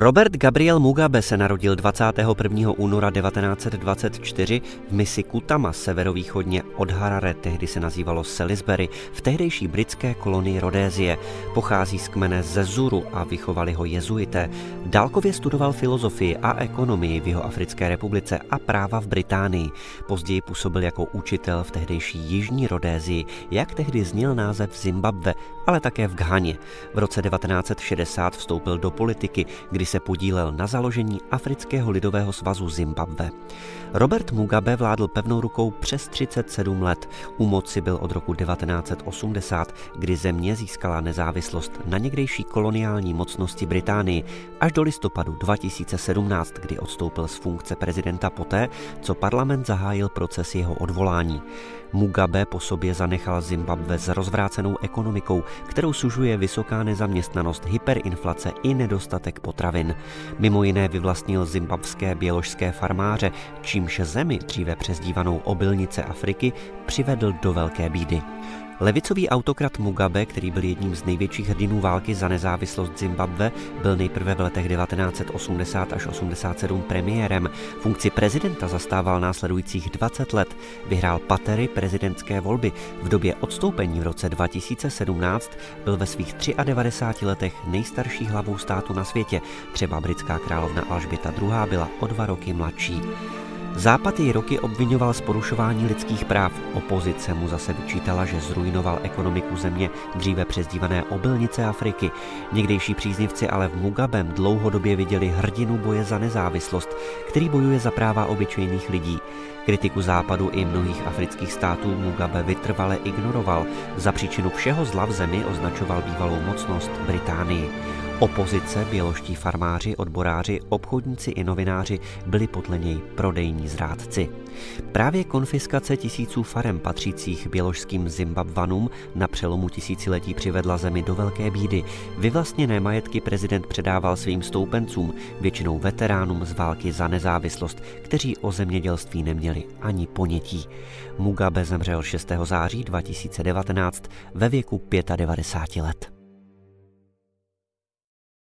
Robert Gabriel Mugabe se narodil 21. února 1924 v misi Kutama severovýchodně od Harare, tehdy se nazývalo Salisbury, v tehdejší britské kolonii Rodézie. Pochází z kmene Zezuru a vychovali ho jezuité. Dálkově studoval filozofii a ekonomii v jeho Africké republice a práva v Británii. Později působil jako učitel v tehdejší Jižní Rodézii, jak tehdy zněl název Zimbabwe, ale také v Ghaně. V roce 1960 vstoupil do politiky, kdy se podílel na založení Afrického lidového svazu Zimbabwe. Robert Mugabe vládl pevnou rukou přes 37 let. U moci byl od roku 1980, kdy země získala nezávislost na někdejší koloniální mocnosti Británii, až do listopadu 2017, kdy odstoupil z funkce prezidenta poté, co parlament zahájil proces jeho odvolání. Mugabe po sobě zanechal Zimbabwe s rozvrácenou ekonomikou, kterou sužuje vysoká nezaměstnanost, hyperinflace i nedostatek potravin. Mimo jiné vyvlastnil zimbabské běložské farmáře, čímž zemi, dříve přezdívanou obilnice Afriky, přivedl do velké bídy. Levicový autokrat Mugabe, který byl jedním z největších hrdinů války za nezávislost Zimbabwe, byl nejprve v letech 1980 až 87 premiérem. Funkci prezidenta zastával následujících 20 let. Vyhrál patery prezidentské volby. V době odstoupení v roce 2017 byl ve svých 93 letech nejstarší hlavou státu na světě. Třeba britská královna Alžběta II. byla o dva roky mladší. Západ jej roky obvinoval z porušování lidských práv. Opozice mu zase vyčítala, že zrujnoval ekonomiku země, dříve přezdívané obilnice Afriky. Někdejší příznivci ale v Mugabem dlouhodobě viděli hrdinu boje za nezávislost, který bojuje za práva obyčejných lidí. Kritiku západu i mnohých afrických států Mugabe vytrvale ignoroval. Za příčinu všeho zla v zemi označoval bývalou mocnost Británii. Opozice, běloští farmáři, odboráři, obchodníci i novináři byli podle něj prodejní zrádci. Právě konfiskace tisíců farem patřících běložským Zimbabvanům na přelomu tisíciletí přivedla zemi do velké bídy. Vyvlastněné majetky prezident předával svým stoupencům, většinou veteránům z války za nezávislost, kteří o zemědělství neměli ani ponětí. Mugabe zemřel 6. září 2019 ve věku 95 let.